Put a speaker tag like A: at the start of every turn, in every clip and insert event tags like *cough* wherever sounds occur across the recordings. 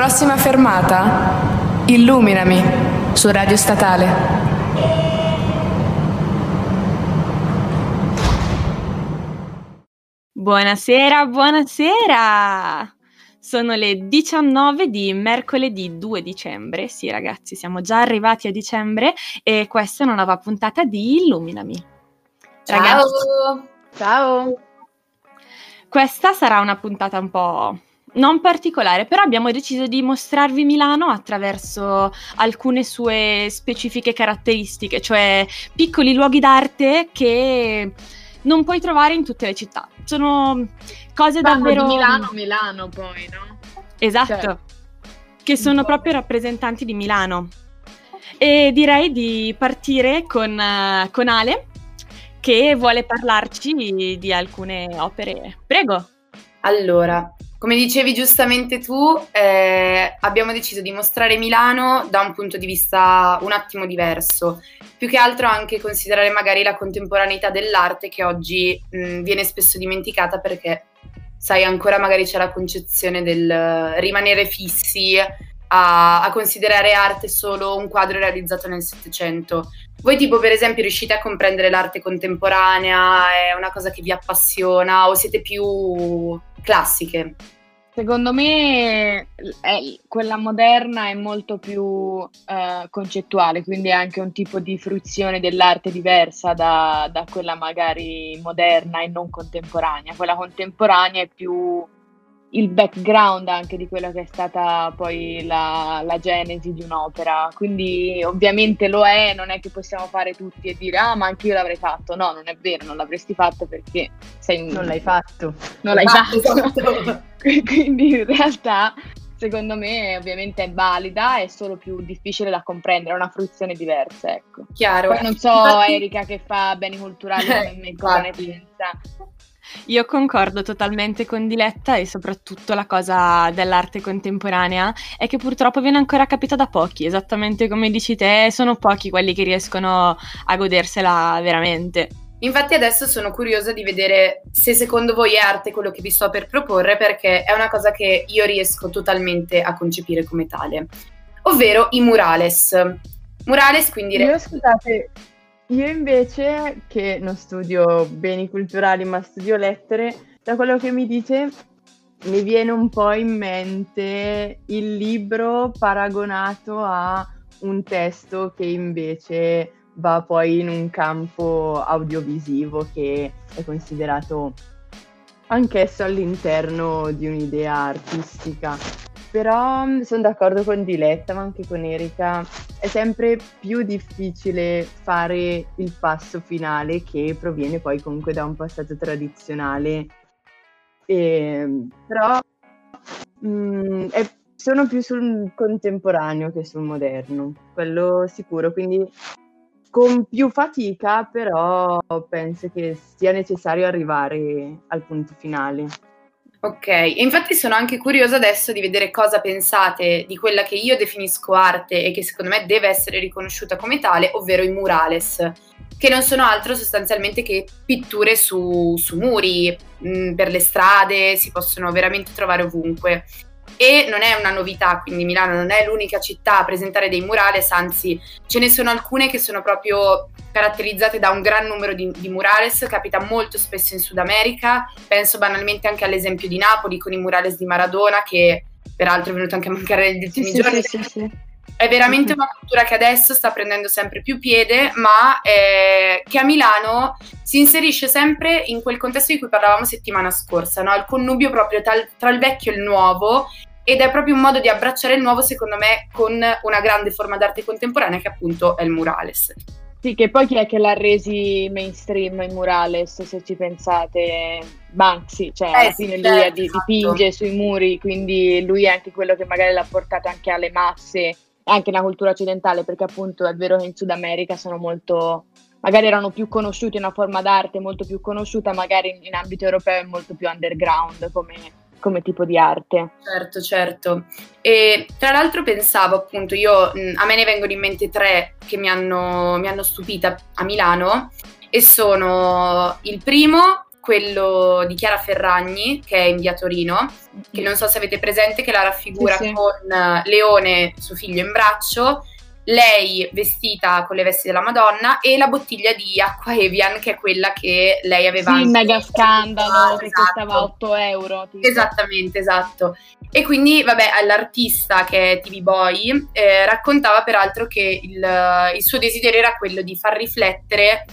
A: Prossima fermata, Illuminami su Radio Statale.
B: Buonasera, buonasera! Sono le 19 di mercoledì 2 dicembre. Sì, ragazzi, siamo già arrivati a dicembre e questa è una nuova puntata di Illuminami.
C: Ciao! Ragazzi,
D: Ciao!
B: Questa sarà una puntata un po' non particolare, però abbiamo deciso di mostrarvi Milano attraverso alcune sue specifiche caratteristiche, cioè piccoli luoghi d'arte che non puoi trovare in tutte le città. Sono cose
D: Fanno
B: davvero...
D: di Milano, Milano poi, no?
B: Esatto,
D: Cioè,
B: che sono proprio rappresentanti di Milano. E direi di partire con, eh, con Ale, che vuole parlarci di alcune opere. Prego.
C: Allora, come dicevi giustamente tu, eh, abbiamo deciso di mostrare Milano da un punto di vista un attimo diverso, più che altro anche considerare magari la contemporaneità dell'arte che oggi mh, viene spesso dimenticata perché, sai, ancora magari c'è la concezione del eh, rimanere fissi a, a considerare arte solo un quadro realizzato nel Settecento. Voi tipo per esempio riuscite a comprendere l'arte contemporanea, è una cosa che vi appassiona? O siete più classiche?
D: Secondo me è- quella moderna è molto più eh, concettuale, quindi è anche un tipo di fruizione dell'arte diversa da, da quella magari moderna e non contemporanea. Quella contemporanea è più il background anche di quella che è stata poi la, la genesi di un'opera. Quindi ovviamente lo è, non è che possiamo fare tutti e dire ah ma anche io l'avrei fatto. No, non è vero, non l'avresti fatto perché sei
E: Non l'hai fatto.
D: non l'hai
C: Ah,
D: fatto.
C: esatto. *laughs*
D: Quindi in realtà, secondo me, ovviamente è valida, è solo più difficile da comprendere, è una fruizione diversa, ecco.
C: Chiaro.
D: Poi non so,
C: Infatti-
D: Erika, che fa beni culturali come me, cosa ne pensa.
B: Io concordo totalmente con Diletta e soprattutto la cosa dell'arte contemporanea è che purtroppo viene ancora capita da pochi, esattamente come dici te, sono pochi quelli che riescono a godersela veramente.
C: Infatti adesso sono curiosa di vedere se secondo voi è arte quello che vi sto per proporre perché è una cosa che io riesco totalmente a concepire come tale, ovvero i murales. Murales quindi...
E: Io scusate, io invece che non studio beni culturali ma studio lettere, da quello che mi dite mi viene un po' in mente il libro paragonato a un testo che invece va poi in un campo audiovisivo che è considerato anch'esso all'interno di un'idea artistica. Però sono d'accordo con Diletta, ma anche con Erika, è sempre più difficile fare il passo finale che proviene poi comunque da un passato tradizionale. E, però mm, è- sono più sul contemporaneo che sul moderno, quello sicuro, quindi con più fatica, però penso che sia necessario arrivare al punto finale.
C: Ok, e infatti sono anche curiosa adesso di vedere cosa pensate di quella che io definisco arte e che secondo me deve essere riconosciuta come tale, ovvero i murales, che non sono altro sostanzialmente che pitture su, su muri, mh, per le strade, si possono veramente trovare ovunque. E non è una novità, quindi Milano non è l'unica città a presentare dei murales, anzi ce ne sono alcune che sono proprio caratterizzate da un gran numero di, di murales, capita molto spesso in Sud America, penso banalmente anche all'esempio di Napoli con i murales di Maradona che peraltro è venuto anche a mancare negli ultimi giorni. È veramente una cultura che adesso sta prendendo sempre più piede, ma eh, che a Milano si inserisce sempre in quel contesto di cui parlavamo settimana scorsa, no? il connubio proprio tal- tra il vecchio e il nuovo, ed è proprio un modo di abbracciare il nuovo, secondo me, con una grande forma d'arte contemporanea che appunto è il murales.
D: Sì, che poi chi è che l'ha resi mainstream in murales, se ci pensate? Banksy, cioè alla
C: Eh, sì,
D: fine lui
C: certo,
D: dipinge sui muri, quindi lui è anche quello che magari l'ha portato anche alle masse, anche nella cultura occidentale, perché appunto è vero che in Sud America sono molto, magari erano più conosciuti, una forma d'arte molto più conosciuta, magari in, in ambito europeo è molto più underground come, come tipo di arte.
C: Certo, certo. E tra l'altro pensavo appunto, io a me ne vengono in mente tre che mi hanno, mi hanno stupita a Milano e sono il primo, quello di Chiara Ferragni, che è in via Torino, che non so se avete presente, che la raffigura
D: Sì, sì.
C: con eh, Leone, suo figlio in braccio, lei vestita con le vesti della Madonna e la bottiglia di acqua Evian, che è quella che lei aveva
D: Sì, il mega scandalo che
C: Esatto.
D: costava 8 euro. tipo.
C: Esattamente, esatto. E quindi, vabbè, l'artista che è TV Boy eh, raccontava peraltro che il, il suo desiderio era quello di far riflettere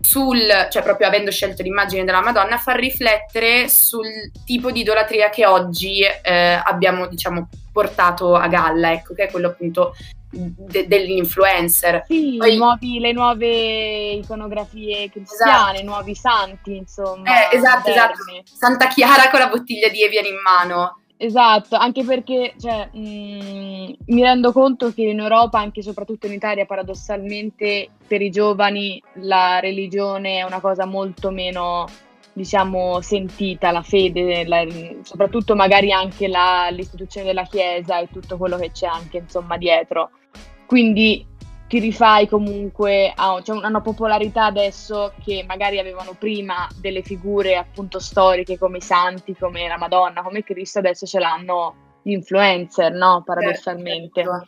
C: sul, cioè proprio avendo scelto l'immagine della Madonna, far riflettere sul tipo di idolatria che oggi eh, abbiamo, diciamo, portato a galla, ecco, che è quello appunto de- dell'influencer.
D: Sì,
C: Poi-
D: nuovi- le nuove iconografie cristiane, i nuovi santi, insomma.
C: Eh, esatto, esatto. Santa Chiara con la bottiglia di Evian in mano.
D: Esatto, anche perché cioè, mh, mi rendo conto che in Europa, anche e soprattutto in Italia, paradossalmente per i giovani la religione è una cosa molto meno, diciamo, sentita, la fede, la- soprattutto magari anche la- l'istituzione della Chiesa e tutto quello che c'è anche insomma dietro. Quindi ti rifai comunque a c'è una popolarità adesso che magari avevano prima delle figure appunto storiche come i santi, come la Madonna, come Cristo, adesso ce l'hanno gli influencer, no? Paradossalmente.
C: Certo.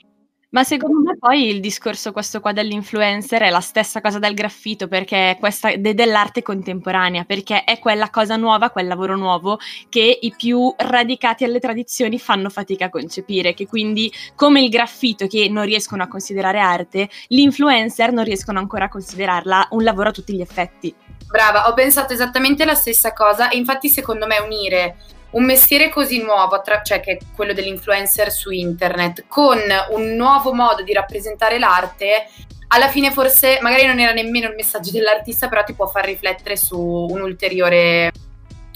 B: Ma secondo me poi il discorso questo qua dell'influencer è la stessa cosa del graffito, perché questa de- dell'arte contemporanea, perché è quella cosa nuova, quel lavoro nuovo che i più radicati alle tradizioni fanno fatica a concepire, che quindi come il graffito che non riescono a considerare arte, gli influencer non riescono ancora a considerarla un lavoro a tutti gli effetti.
C: Brava, ho pensato esattamente la stessa cosa e infatti secondo me unire un mestiere così nuovo, attra- cioè che è quello dell'influencer su internet, con un nuovo modo di rappresentare l'arte, alla fine forse magari non era nemmeno il messaggio dell'artista, però ti può far riflettere su un ulteriore,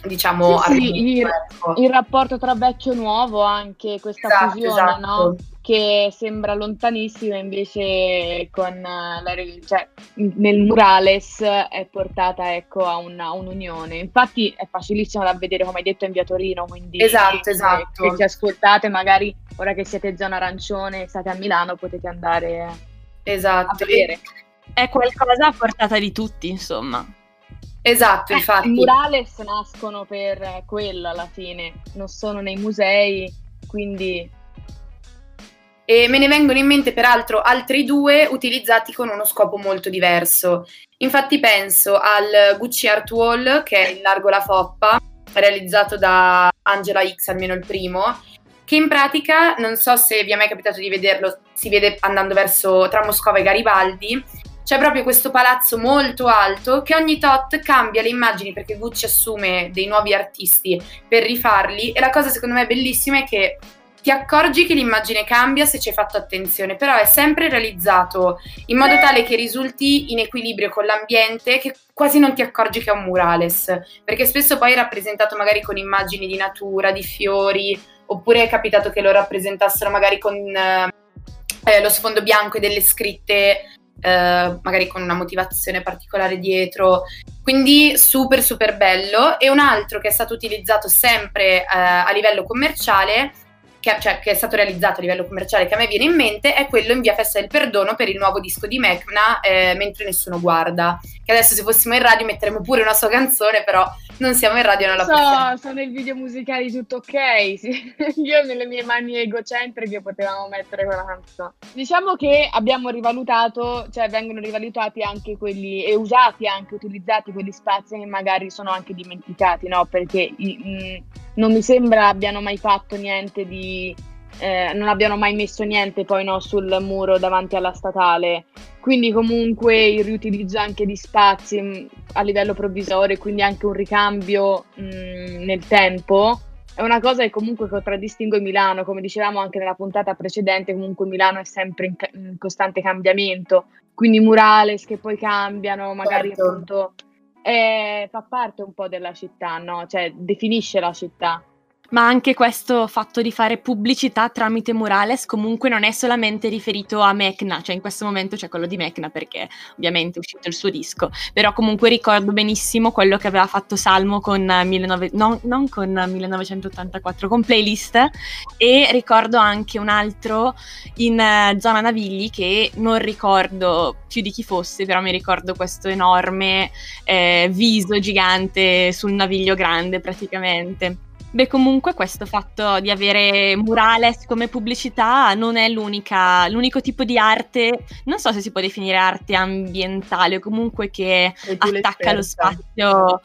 C: diciamo,
D: Sì, sì, il-
C: ecco.
D: Il rapporto tra vecchio e nuovo, anche questa
C: Esatto,
D: fusione,
C: esatto.
D: no? Che sembra lontanissima, invece con eh, la cioè, nel murales è portata ecco, a una- un'unione. Infatti è facilissimo da vedere, come hai detto, in via Torino, quindi
C: Esatto,
D: eh,
C: esatto.
D: Se ci ascoltate, magari ora che siete zona arancione e state a Milano, potete andare a
C: Esatto,
D: vedere.
B: È qualcosa a portata di tutti, insomma.
C: Esatto,
D: Eh,
C: infatti.
D: I murales nascono per quello alla fine, non sono nei musei, quindi
C: E me ne vengono in mente peraltro altri due utilizzati con uno scopo molto diverso. Infatti penso al Gucci Art Wall, che è in largo la foppa, realizzato da Angela X, almeno il primo, che in pratica, non so se vi è mai capitato di vederlo, si vede andando verso tra Moscova e Garibaldi, c'è proprio questo palazzo molto alto che ogni tot cambia le immagini perché Gucci assume dei nuovi artisti per rifarli e la cosa secondo me bellissima è che ti accorgi che l'immagine cambia se ci hai fatto attenzione, però è sempre realizzato in modo tale che risulti in equilibrio con l'ambiente, che quasi non ti accorgi che è un murales, perché spesso poi è rappresentato magari con immagini di natura, di fiori, oppure è capitato che lo rappresentassero magari con eh, lo sfondo bianco e delle scritte, eh, magari con una motivazione particolare dietro. Quindi super super bello. E un altro che è stato utilizzato sempre eh, a livello commerciale che, cioè, che è stato realizzato a livello commerciale che a me viene in mente è quello in via Festa del Perdono per il nuovo disco di Mecna, eh, Mentre Nessuno Guarda. Che adesso se fossimo in radio metteremo pure una sua canzone, però non siamo in radio non la possiamo.
D: So, sono i video musicali tutto ok. *laughs* sì. Io nelle mie mani egocentriche potevamo mettere quella canzone. Diciamo che abbiamo rivalutato, cioè vengono rivalutati anche quelli e usati anche, utilizzati quegli spazi che magari sono anche dimenticati, no? Perché i- mh, non mi sembra abbiano mai fatto niente di. eh, non abbiano mai messo niente poi no, sul muro davanti alla statale. Quindi comunque il riutilizzo anche di spazi mh, a livello provvisorio, quindi anche un ricambio mh, nel tempo, è una cosa che comunque contraddistingue Milano, come dicevamo anche nella puntata precedente, comunque Milano è sempre in, ca- in costante cambiamento, quindi murales che poi cambiano, magari
C: Certo.
D: appunto eh, fa parte un po' della città, no? Cioè definisce la città.
B: Ma anche questo fatto di fare pubblicità tramite murales comunque non è solamente riferito a Mecna, cioè in questo momento c'è quello di Mecna perché ovviamente è uscito il suo disco, però comunque ricordo benissimo quello che aveva fatto Salmo con 19... non, non con 1984, con Playlist e ricordo anche un altro in uh, Zona Navigli che non ricordo più di chi fosse, però mi ricordo questo enorme eh, viso gigante sul naviglio grande praticamente. Beh, comunque questo fatto di avere murales come pubblicità non è l'unico tipo di arte, non so se si può definire arte ambientale o comunque che attacca lo spazio.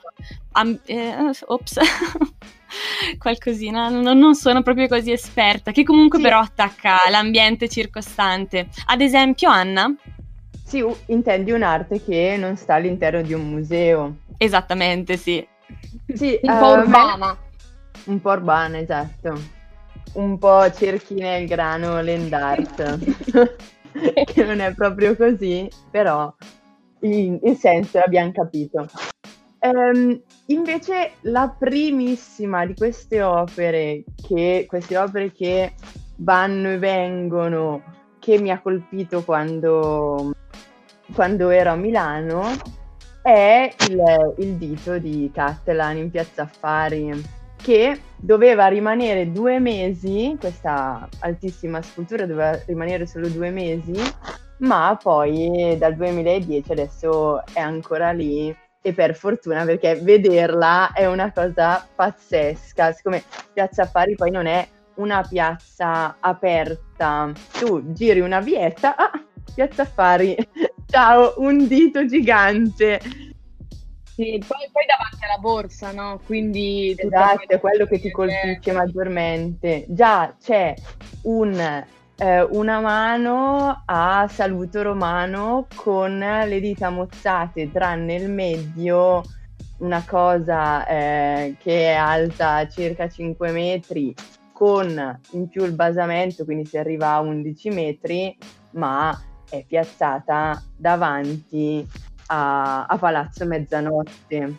B: Am- eh, ops. *laughs* Qualcosina, non, non, sono proprio così esperta, che comunque sì. però attacca l'ambiente circostante. Ad esempio, Anna?
E: Sì, intendi un'arte che non sta all'interno di un museo.
B: Esattamente, sì.
D: Sì, un po' uh, urbana.
E: Un po' urbana, esatto. Un po' cerchi nel grano land art, *laughs* che non è proprio così, però il, il senso l'abbiamo capito. Um, invece la primissima di queste opere, che, queste opere che vanno e vengono, che mi ha colpito quando, quando ero a Milano, è il, il dito di Catalan in Piazza Affari che doveva rimanere due mesi, questa altissima scultura doveva rimanere solo due mesi, ma poi dal 2010 adesso è ancora lì e per fortuna perché vederla è una cosa pazzesca, siccome Piazza Affari poi non è una piazza aperta, tu giri una vietta, ah, Piazza Affari, *laughs* ciao, un dito gigante
D: sì, poi, poi, davanti alla borsa, no? Quindi
E: esatto, è quello che ti colpisce maggiormente. Già c'è un, eh, una mano a saluto romano con le dita mozzate, tranne il medio, una cosa eh, che è alta circa 5 metri, con in più il basamento, quindi si arriva a 11 metri, ma è piazzata davanti a, a Palazzo Mezzanotte,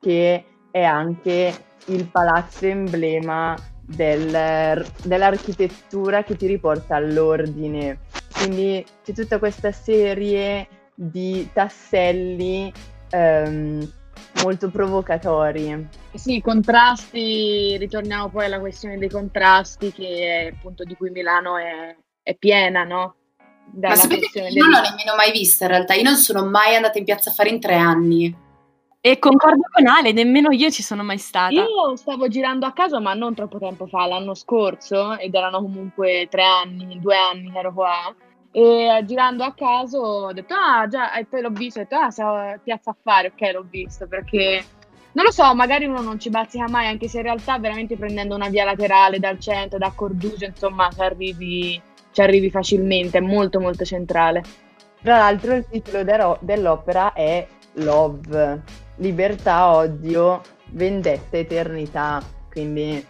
E: che è anche il palazzo emblema del, dell'architettura che ti riporta all'ordine. Quindi c'è tutta questa serie di tasselli ehm, molto provocatori.
D: Sì, contrasti, ritorniamo poi alla questione dei contrasti che è, appunto di cui Milano è, è piena, no?
C: Ma sapete che io non l'ho nemmeno mai vista in realtà, io non sono mai andata in piazza a fare in tre anni.
B: E concordo con Ale, nemmeno io ci sono mai stata.
D: Io stavo girando a caso, ma non troppo tempo fa, l'anno scorso, ed erano comunque tre anni, due anni che ero qua. E girando a caso ho detto, ah già, e poi l'ho visto, ho detto, ah, piazza affari, ok, l'ho visto, perché non lo so, magari uno non ci bazzica mai, anche se in realtà veramente prendendo una via laterale dal centro, da Cordugio, insomma, ci arrivi ci arrivi facilmente, è molto molto centrale.
E: Tra l'altro il titolo de- dell'opera è Love, libertà, odio, vendetta, eternità, quindi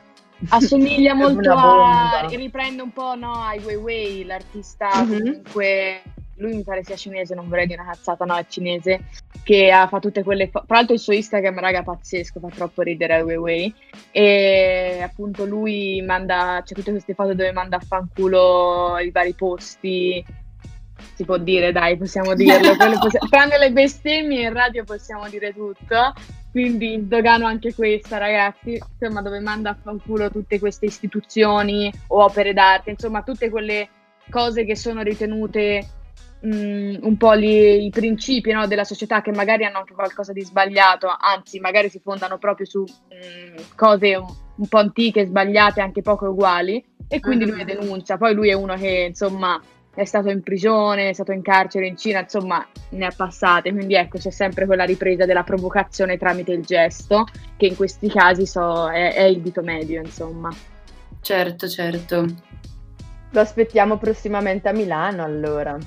D: assomiglia *laughs* molto a riprende un po' no, ai Weiwei, l'artista mm-hmm. comunque lui mi pare sia cinese, non vorrei dire una cazzata, no, è cinese, che ha fatto tutte quelle fo- tra l'altro il suo Instagram, raga, pazzesco, fa troppo ridere a Weiwei, e appunto lui manda, c'è tutte queste foto dove manda a fanculo i vari posti, si può dire, dai, possiamo dirlo, *laughs* possiamo, tranne le bestemmie in radio possiamo dire tutto, quindi dogano anche questa, ragazzi, insomma, dove manda a fanculo tutte queste istituzioni o opere d'arte, insomma, tutte quelle cose che sono ritenute mh, un po' gli, i principi no, della società che magari hanno anche qualcosa di sbagliato, anzi magari si fondano proprio su mh, cose un, un, po' antiche, sbagliate, anche poco uguali, e quindi lui mm-hmm. denuncia. Poi lui è uno che insomma è stato in prigione, è stato in carcere in Cina, insomma ne ha passate, quindi ecco c'è sempre quella ripresa della provocazione tramite il gesto, che in questi casi so, è, è il dito medio, insomma.
C: Certo, certo.
E: Lo aspettiamo prossimamente a Milano allora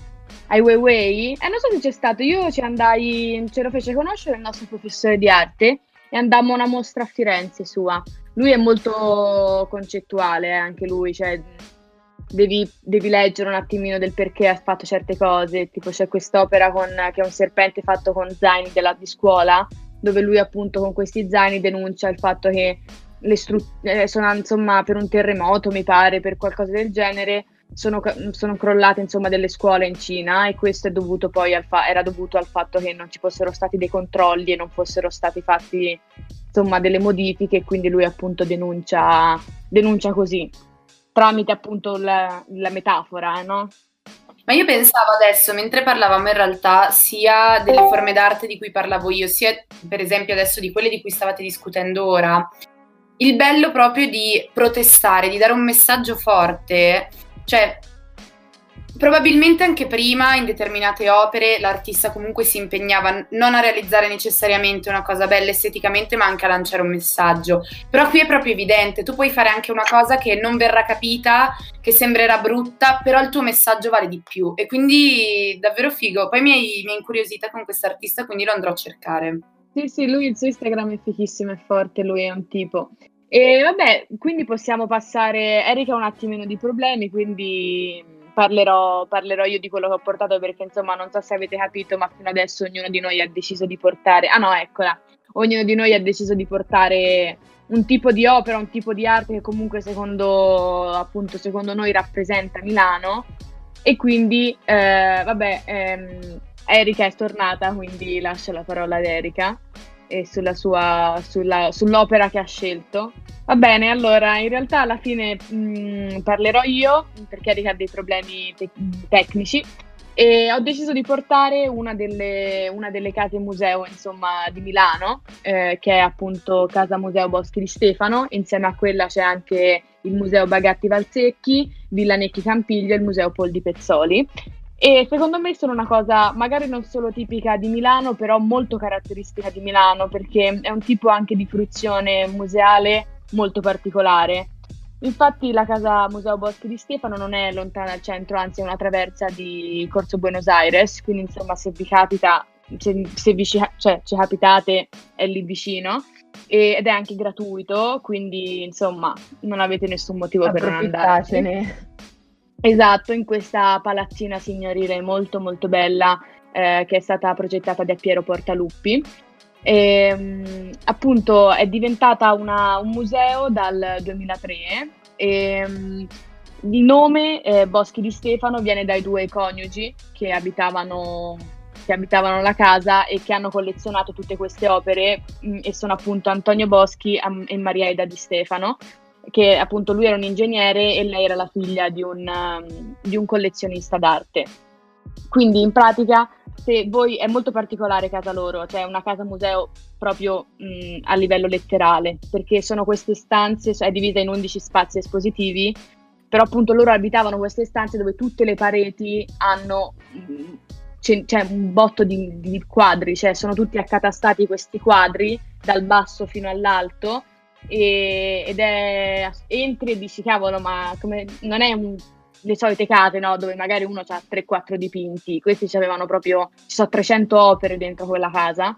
D: ai Weiwei e non so se c'è stato, io ci andai, ce lo fece conoscere il nostro professore di arte e andammo a una mostra a Firenze sua. Lui è molto concettuale, eh, anche lui, cioè devi, devi, leggere un attimino del perché ha fatto certe cose, tipo c'è quest'opera con, che è un serpente fatto con zaini della, di scuola, dove lui appunto con questi zaini denuncia il fatto che le stru- eh, sono insomma per un terremoto, mi pare, per qualcosa del genere, sono, sono, crollate insomma delle scuole in Cina e questo dovuto fa- era dovuto al fatto che non ci fossero stati dei controlli e non fossero stati fatti insomma delle modifiche e quindi lui appunto denuncia, denuncia così tramite appunto la, la metafora no?
C: Ma io pensavo adesso, mentre parlavamo in realtà, sia delle forme d'arte di cui parlavo io, sia per esempio adesso di quelle di cui stavate discutendo ora, il bello proprio di protestare, di dare un messaggio forte, cioè Probabilmente anche prima in determinate opere l'artista comunque si impegnava non a realizzare necessariamente una cosa bella esteticamente, ma anche a lanciare un messaggio. Però qui è proprio evidente, tu puoi fare anche una cosa che non verrà capita, che sembrerà brutta, però il tuo messaggio vale di più. E quindi davvero figo. Poi mi hai, incuriosita con quest'artista, quindi lo andrò a cercare.
D: Sì, sì, lui il suo Instagram è fichissimo, è forte, lui è un tipo. E vabbè, quindi possiamo passare. Erika ha un attimino di problemi, quindi parlerò, parlerò, io di quello che ho portato perché insomma non so se avete capito, ma fino adesso ognuno di noi ha deciso di portare. Ah no, eccola. Ognuno di noi ha deciso di portare un tipo di opera, un tipo di arte che comunque secondo, appunto, secondo noi rappresenta Milano. E quindi, eh, vabbè, ehm, Erika è tornata, quindi lascio la parola ad Erika e sulla sua, sulla, sull'opera che ha scelto. Va bene, allora in realtà alla fine mh, mm, parlerò io perché Erika dei problemi te- tecnici e ho deciso di portare una delle, una delle case museo insomma, di Milano, eh, che è appunto Casa Museo Boschi di Stefano, insieme a quella c'è anche il Museo Bagatti Valsecchi, Villa Necchi Campiglio e il Museo Pol di Pezzoli. E secondo me sono una cosa magari non solo tipica di Milano, però molto caratteristica di Milano, perché è un tipo anche di fruizione museale molto particolare. Infatti la casa Museo Boschi di Stefano non è lontana dal centro, anzi è una traversa di Corso Buenos Aires, quindi insomma se vi capita, se, se vi ci, cioè, ci capitate è lì vicino ed è anche gratuito, quindi insomma non avete nessun motivo per non andarci. Esatto, in questa palazzina signorile molto molto bella eh, che è stata progettata da Piero Portaluppi. E, ehm, appunto è diventata una, un museo dal 2003 e il nome eh, Boschi di Stefano viene dai due coniugi che abitavano, che abitavano la casa e che hanno collezionato tutte queste opere mh, mm, e sono appunto Antonio Boschi e Maria Eda di Stefano che appunto lui era un ingegnere e lei era la figlia di un, um, di un collezionista d'arte. Quindi in pratica se voi è molto particolare casa loro, cioè una casa museo proprio mh, a livello letterale, perché sono queste stanze, cioè, è divisa in 11 spazi espositivi, però appunto loro abitavano queste stanze dove tutte le pareti hanno mh, c'è, c'è, un botto di, di quadri, cioè sono tutti accatastati questi quadri dal basso fino all'alto e, ed è entri e dici cavolo ma come, non è un, le solite case no, dove magari uno ha 3-4 dipinti. Questi avevano proprio ci sono 300 opere dentro quella casa.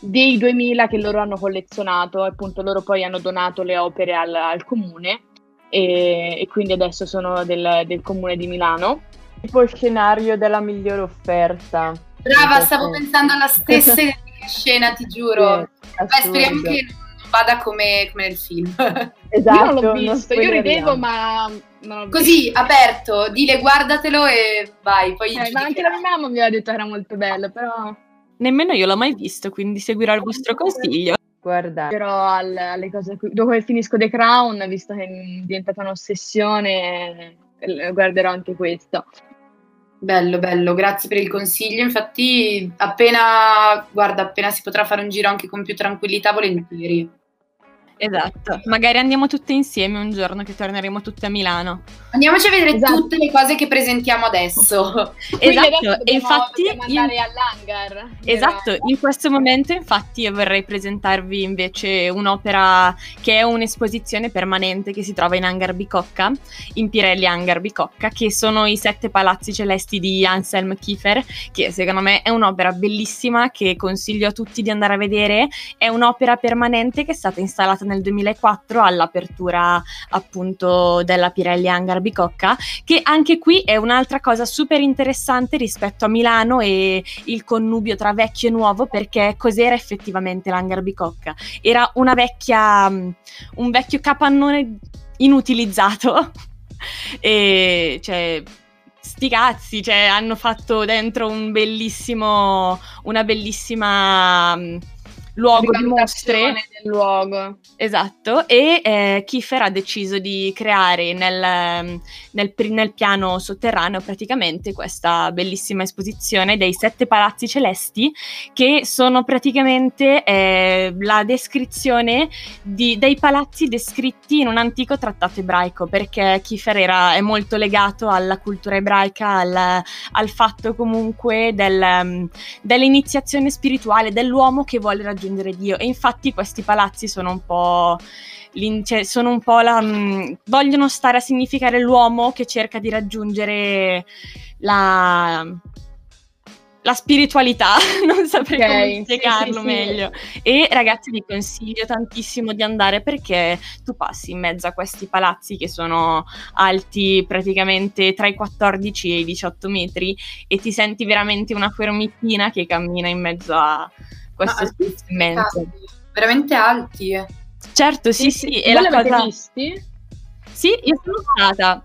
D: Dei 2000 che loro hanno collezionato appunto loro poi hanno donato le opere al, al comune. E, e, quindi adesso sono del, del comune di Milano.
E: Tipo scenario della migliore offerta.
C: Brava stavo pensando alla *laughs* stessa scena ti giuro. Sì, Beh, speriamo che vada come, come nel film. *laughs*
D: Esatto, io non l'ho visto, io ridevo ma...
C: Così, aperto, dile guardatelo e vai. Poi
D: eh, ma anche la mia mamma mi aveva detto che era molto bello, però...
B: Nemmeno io l'ho mai visto, quindi seguirò il vostro consiglio.
E: Guarda.
D: Però alle, alle cose dopo che finisco The Crown, visto che è diventata un'ossessione, eh, guarderò anche questo.
C: Bello, bello, grazie per il consiglio. Infatti, appena, guarda, appena si potrà fare un giro anche con più tranquillità, volentieri.
B: Esatto, magari andiamo tutte insieme un giorno che torneremo tutte a Milano.
C: Andiamoci a vedere esatto. tutte le cose che presentiamo adesso. *laughs*
B: esatto, e infatti
D: io... all'hangar.
B: Esatto, in questo momento infatti io vorrei presentarvi invece un'opera che è un'esposizione permanente che si trova in Hangar Bicocca, in Pirelli Hangar Bicocca, che sono i sette palazzi celesti di Anselm Kiefer, che secondo me è un'opera bellissima che consiglio a tutti di andare a vedere. È un'opera permanente che è stata installata nel 2004 all'apertura appunto della Pirelli Hangar Bicocca, che anche qui è un'altra cosa super interessante rispetto a Milano e il connubio tra vecchio e nuovo, perché cos'era effettivamente l'Hangar Bicocca? Era una vecchia, un vecchio capannone inutilizzato. *laughs* e cioè sti cazzi, cioè hanno fatto dentro un bellissimo, una bellissima luogo di mostre.
D: del luogo.
B: Esatto, e eh, Kiefer ha deciso di creare nel, nel, nel, piano sotterraneo praticamente questa bellissima esposizione dei sette palazzi celesti che sono praticamente eh, la descrizione di, dei palazzi descritti in un antico trattato ebraico perché Kiefer era, è molto legato alla cultura ebraica, al, al fatto comunque del, dell'iniziazione spirituale dell'uomo che vuole raggiungere raggiungere Dio. E infatti questi palazzi sono un po'. Cioè, sono un po' la, mh, mm, vogliono stare a significare l'uomo che cerca di raggiungere la, la spiritualità, *laughs* non saprei okay, come spiegarlo sì, sì, meglio. Sì. E ragazzi vi consiglio tantissimo di andare perché tu passi in mezzo a questi palazzi che sono alti praticamente tra i 14 e i 18 metri e ti senti veramente una formichina che cammina in mezzo a questo spazio immenso.
C: Veramente alti.
B: Certo, sì, sì. sì. E la cosa... visti? Sì, io sono stata.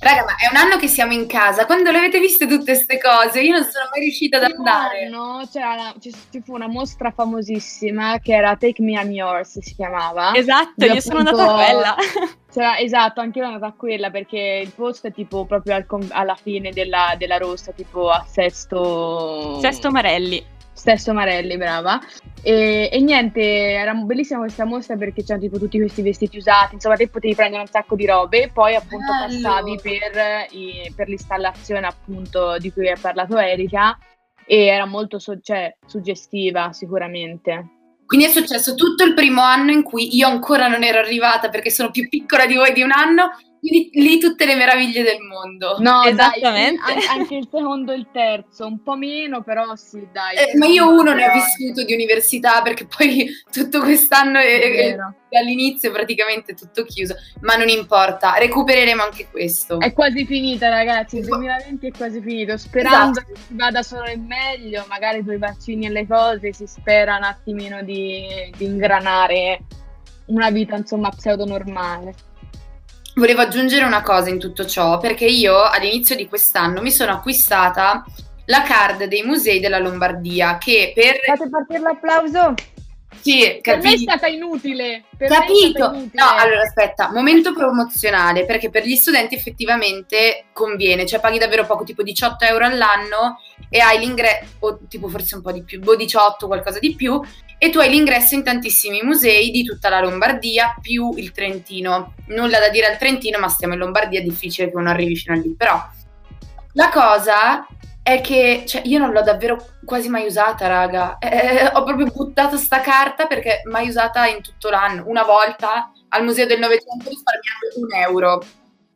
C: Raga, ma è un anno che siamo in casa. Quando le avete viste tutte queste cose? Io non sono mai riuscita ad andare.
D: No, c'era, ci, ci fu una mostra famosissima che era Take Me I'm Yours, si chiamava.
B: Esatto, io sono andata a quella. *laughs*
D: C'era, esatto, anche io sono andata a quella perché il posto è tipo proprio al, alla fine della, della rossa, tipo a Sesto...
B: Sesto Marelli.
D: Stesso Marelli, brava. E, e, niente, era bellissima questa mostra perché c'erano tipo tutti questi vestiti usati, insomma te potevi prendere un sacco di robe e poi appunto Bello. passavi per, i, per, l'installazione appunto di cui ha parlato Erika e era molto so- cioè, suggestiva sicuramente.
C: Quindi è successo tutto il primo anno in cui io ancora non ero arrivata perché sono più piccola di voi di un anno quindi lì tutte le meraviglie del mondo.
D: No, esattamente. Dai, anche il secondo e il terzo, un po' meno, però sì, dai.
C: Eh, ma io uno ne ho vissuto di università perché poi tutto quest'anno è, dall'inizio praticamente tutto chiuso, ma non importa, recupereremo anche questo.
D: È quasi finita, ragazzi. Il 2020 è quasi finito. Sperando esatto. che si vada solo in meglio, magari con i vaccini e le cose si spera un attimino di, di ingranare una vita insomma pseudo normale.
C: Volevo aggiungere una cosa in tutto ciò, perché io all'inizio di quest'anno mi sono acquistata la card dei musei della Lombardia che per...
D: Fate partire l'applauso!
C: Sì,
D: per me è stata inutile. Per
C: capito? Inutile. No, allora aspetta, momento promozionale, perché per gli studenti effettivamente conviene, cioè paghi davvero poco, tipo 18 euro all'anno e hai l'ingresso, o tipo forse un po' di più, 18, qualcosa di più, e tu hai l'ingresso in tantissimi musei di tutta la Lombardia più il Trentino. Nulla da dire al Trentino, ma stiamo in Lombardia, è difficile che uno arrivi fino a lì. Però la cosa è che cioè, io non l'ho davvero quasi mai usata, raga. Eh, ho proprio buttato sta carta perché mai usata in tutto l'anno. Una volta al Museo del Novecento risparmiando un euro.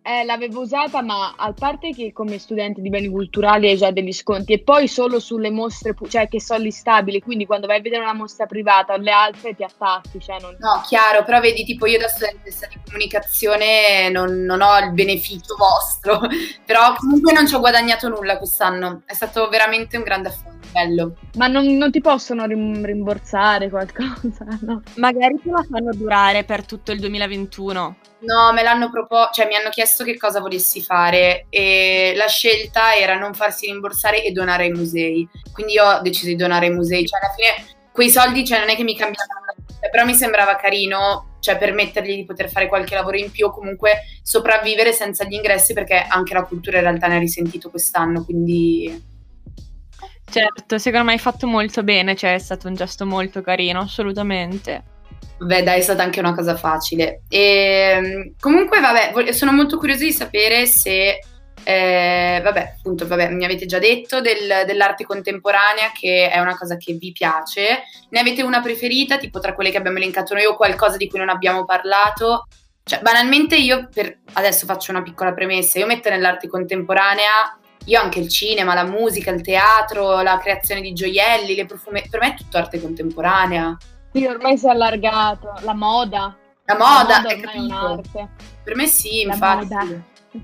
D: Eh, l'avevo usata, ma a parte che come studente di beni culturali hai già degli sconti e poi solo sulle mostre, cioè che sono listabili, quindi quando vai a vedere una mostra privata o le altre ti attacchi. Cioè non...
C: No, chiaro, però vedi, tipo io da studentessa di comunicazione non, non ho il beneficio vostro, *laughs* però comunque non ci ho guadagnato nulla quest'anno, è stato veramente un grande affronto. Bello.
D: Ma non, non ti possono rim- rimborsare qualcosa? *laughs* No?
B: Magari te la fanno durare per tutto il 2021.
C: No, me l'hanno proposto, cioè mi hanno chiesto che cosa volessi fare e la scelta era non farsi rimborsare e donare ai musei. Quindi io ho deciso di donare ai musei, cioè alla fine quei soldi cioè, non è che mi cambiavano però mi sembrava carino, cioè permettergli di poter fare qualche lavoro in più o comunque sopravvivere senza gli ingressi perché anche la cultura in realtà ne ha risentito quest'anno, quindi
B: Certo, secondo me hai fatto molto bene, cioè è stato un gesto molto carino, assolutamente.
C: Beh, dai, è stata anche una cosa facile. E, ehm, comunque, vabbè, sono molto curiosa di sapere se, eh, vabbè, appunto, vabbè, mi avete già detto del, dell'arte contemporanea, che è una cosa che vi piace. Ne avete una preferita, tipo tra quelle che abbiamo elencato noi, o qualcosa di cui non abbiamo parlato? Cioè, banalmente io, per, adesso faccio una piccola premessa, io metto nell'arte contemporanea io anche il cinema, la musica, il teatro, la creazione di gioielli, le profume, per me è tutto arte contemporanea.
D: Sì, ormai si è allargato. La moda.
C: La moda,
D: la moda è un'arte.
C: Per me sì,
D: La
C: infatti.
D: moda.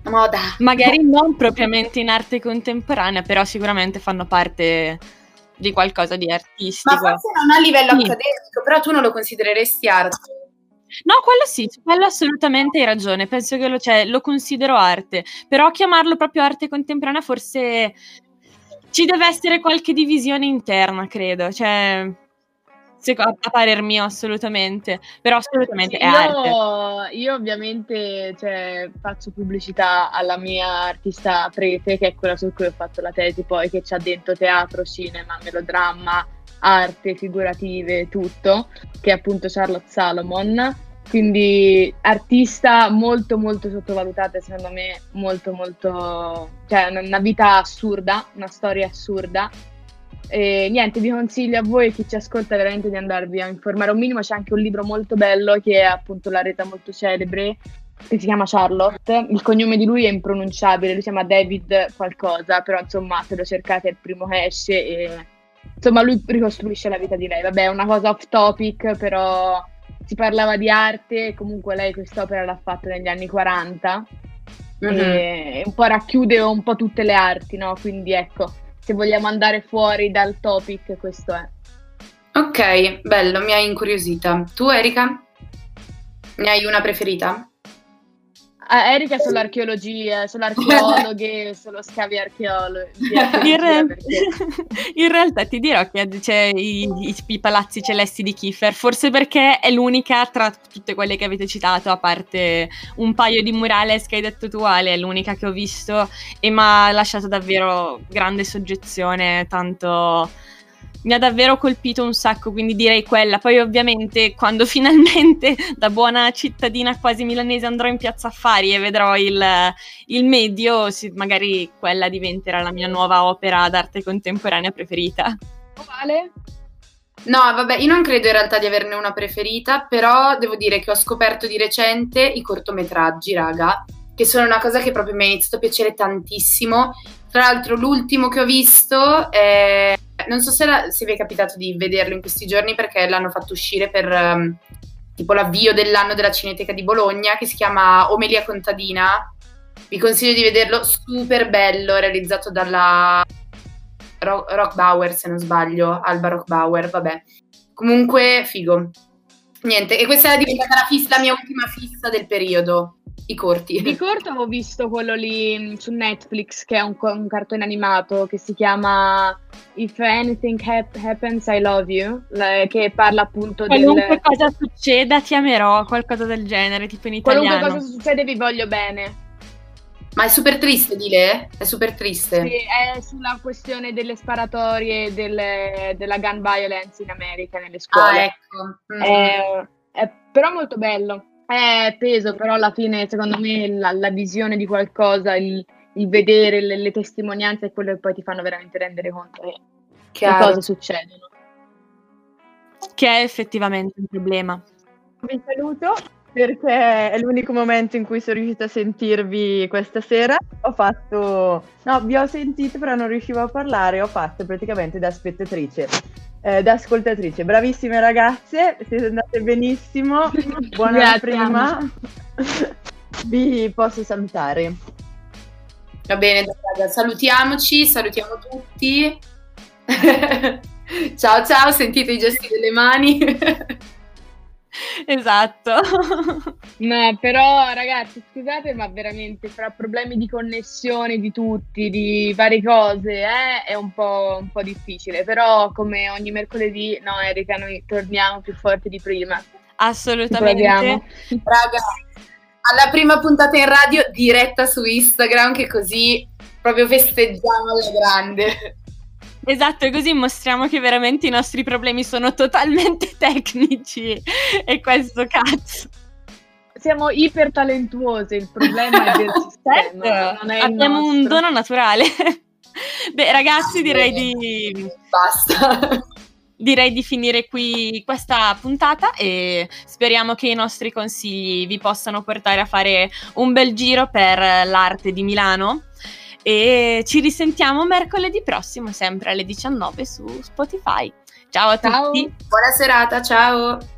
C: La moda.
B: Magari non propriamente in arte contemporanea, però sicuramente fanno parte di qualcosa di
C: Ma
B: artistico.
C: forse non a livello
B: Sì.
C: accademico, però tu non lo considereresti arte.
B: No, quello sì, su quello assolutamente hai ragione, penso che lo, cioè, lo considero arte, però chiamarlo proprio arte contemporanea forse ci deve essere qualche divisione interna, credo, cioè, se- a, parer mio assolutamente, però assolutamente è arte.
D: Io, io ovviamente cioè, faccio pubblicità alla mia artista prete, che è quella su cui ho fatto la tesi, poi che c'ha dentro teatro, cinema, melodramma, arte, figurative, tutto, che è appunto Charlotte Salomon. Quindi artista molto molto sottovalutata, secondo me, molto molto... cioè una- vita assurda, una storia assurda. E niente, vi consiglio a voi e chi ci ascolta veramente di andarvi a informare un minimo. C'è anche un libro molto bello che è appunto la reta molto celebre, che si chiama Charlotte. Il cognome di lui è impronunciabile, lui si chiama David qualcosa, però insomma se lo cercate è il primo che esce e insomma lui ricostruisce la vita di lei. Vabbè, è una cosa off topic, però si parlava di arte, comunque lei quest'opera l'ha fatta negli anni 40
C: Mhm.
D: e un po' racchiude un po' tutte le arti, no? Quindi ecco, se vogliamo andare fuori dal topic, questo è.
C: Ok, bello, mi hai incuriosita. Tu, Erika? Ne hai una preferita?
D: Ah, Erika è sull'archeologia, sull'archeologhe, *laughs* sullo scavi archeologi.
B: In, re- *laughs* in realtà ti dirò che c'è i, i- i palazzi celesti di Kiefer, forse perché è l'unica tra tutte quelle che avete citato, a parte un paio di murales che hai detto tu Ale, è l'unica che ho visto e mi ha lasciato davvero grande soggezione, tanto mi ha davvero colpito un sacco, quindi direi quella. Poi ovviamente quando *laughs* finalmente da buona cittadina quasi milanese andrò in piazza affari e vedrò il, il medio, sì, magari quella diventerà la mia nuova opera d'arte contemporanea preferita.
D: Vale?
C: No, vabbè, io non credo in realtà di averne una preferita, però devo dire che ho scoperto di recente i cortometraggi, raga, che sono una cosa che proprio mi ha iniziato a piacere tantissimo. Tra l'altro l'ultimo che ho visto è... Non so se, la- se vi è capitato di vederlo in questi giorni perché l'hanno fatto uscire per ehm, tipo l'avvio dell'anno della Cineteca di Bologna che si chiama Omelia Contadina. Vi consiglio di vederlo, super bello, realizzato dalla Ro- Rock Bauer, se non sbaglio, Alba Rock Bauer, vabbè. Comunque, figo. Niente, e questa è diventata la, fissa- la mia ultima fissa del periodo, i corti.
D: Di corto avevo visto quello lì mh, su Netflix, che è un, un cartone animato che si chiama If Anything Hap- Happens, I Love You, che parla appunto
B: Qualunque
D: del...
B: cosa succeda ti amerò, qualcosa del genere, tipo in italiano.
D: Qualunque cosa succede vi voglio bene.
C: Ma è super triste, Dile? È super triste.
D: Sì, è sulla questione delle sparatorie delle- della gun violence in America nelle
C: Ah,
D: scuole.
C: ecco. Mm.
D: È, è però molto bello. È peso, però alla fine, secondo me, la, la visione di qualcosa, il, il vedere le, le testimonianze è quello che poi ti fanno veramente rendere conto che
C: Chiaro.
D: cose succedono.
B: Che è effettivamente un problema.
E: Vi saluto perché è l'unico momento in cui sono riuscita a sentirvi questa sera. Ho fatto, no, vi ho sentito però non riuscivo a parlare, ho fatto praticamente da spettatrice, eh, da ascoltatrice. Bravissime ragazze, siete andate benissimo, *laughs* buona prima. *laughs* Vi posso salutare.
C: Va bene, salutiamoci, salutiamo tutti. *laughs* ciao ciao, sentite i gesti delle mani. *laughs*
B: Esatto.
D: No, però ragazzi, scusate, ma veramente fra problemi di connessione di tutti, di varie cose, eh, è un po', un po' difficile. Però, come ogni mercoledì, no, Erika, noi torniamo più forti di prima.
B: Assolutamente.
C: Raga, alla prima puntata in radio diretta su Instagram che così proprio festeggiamo alla grande.
B: Esatto, e così mostriamo che veramente i nostri problemi sono totalmente *laughs* tecnici. E questo cazzo.
D: Siamo iper talentuose, il problema è del *laughs* sistema, non è il
B: abbiamo un dono naturale. *laughs* Beh, ragazzi, direi di,
C: Basta.
B: direi di finire qui questa puntata e speriamo che i nostri consigli vi possano portare a fare un bel giro per l'arte di Milano. E ci risentiamo mercoledì prossimo sempre alle 19 su Spotify. Ciao a
D: Ciao.
B: tutti.
C: Buona serata, ciao!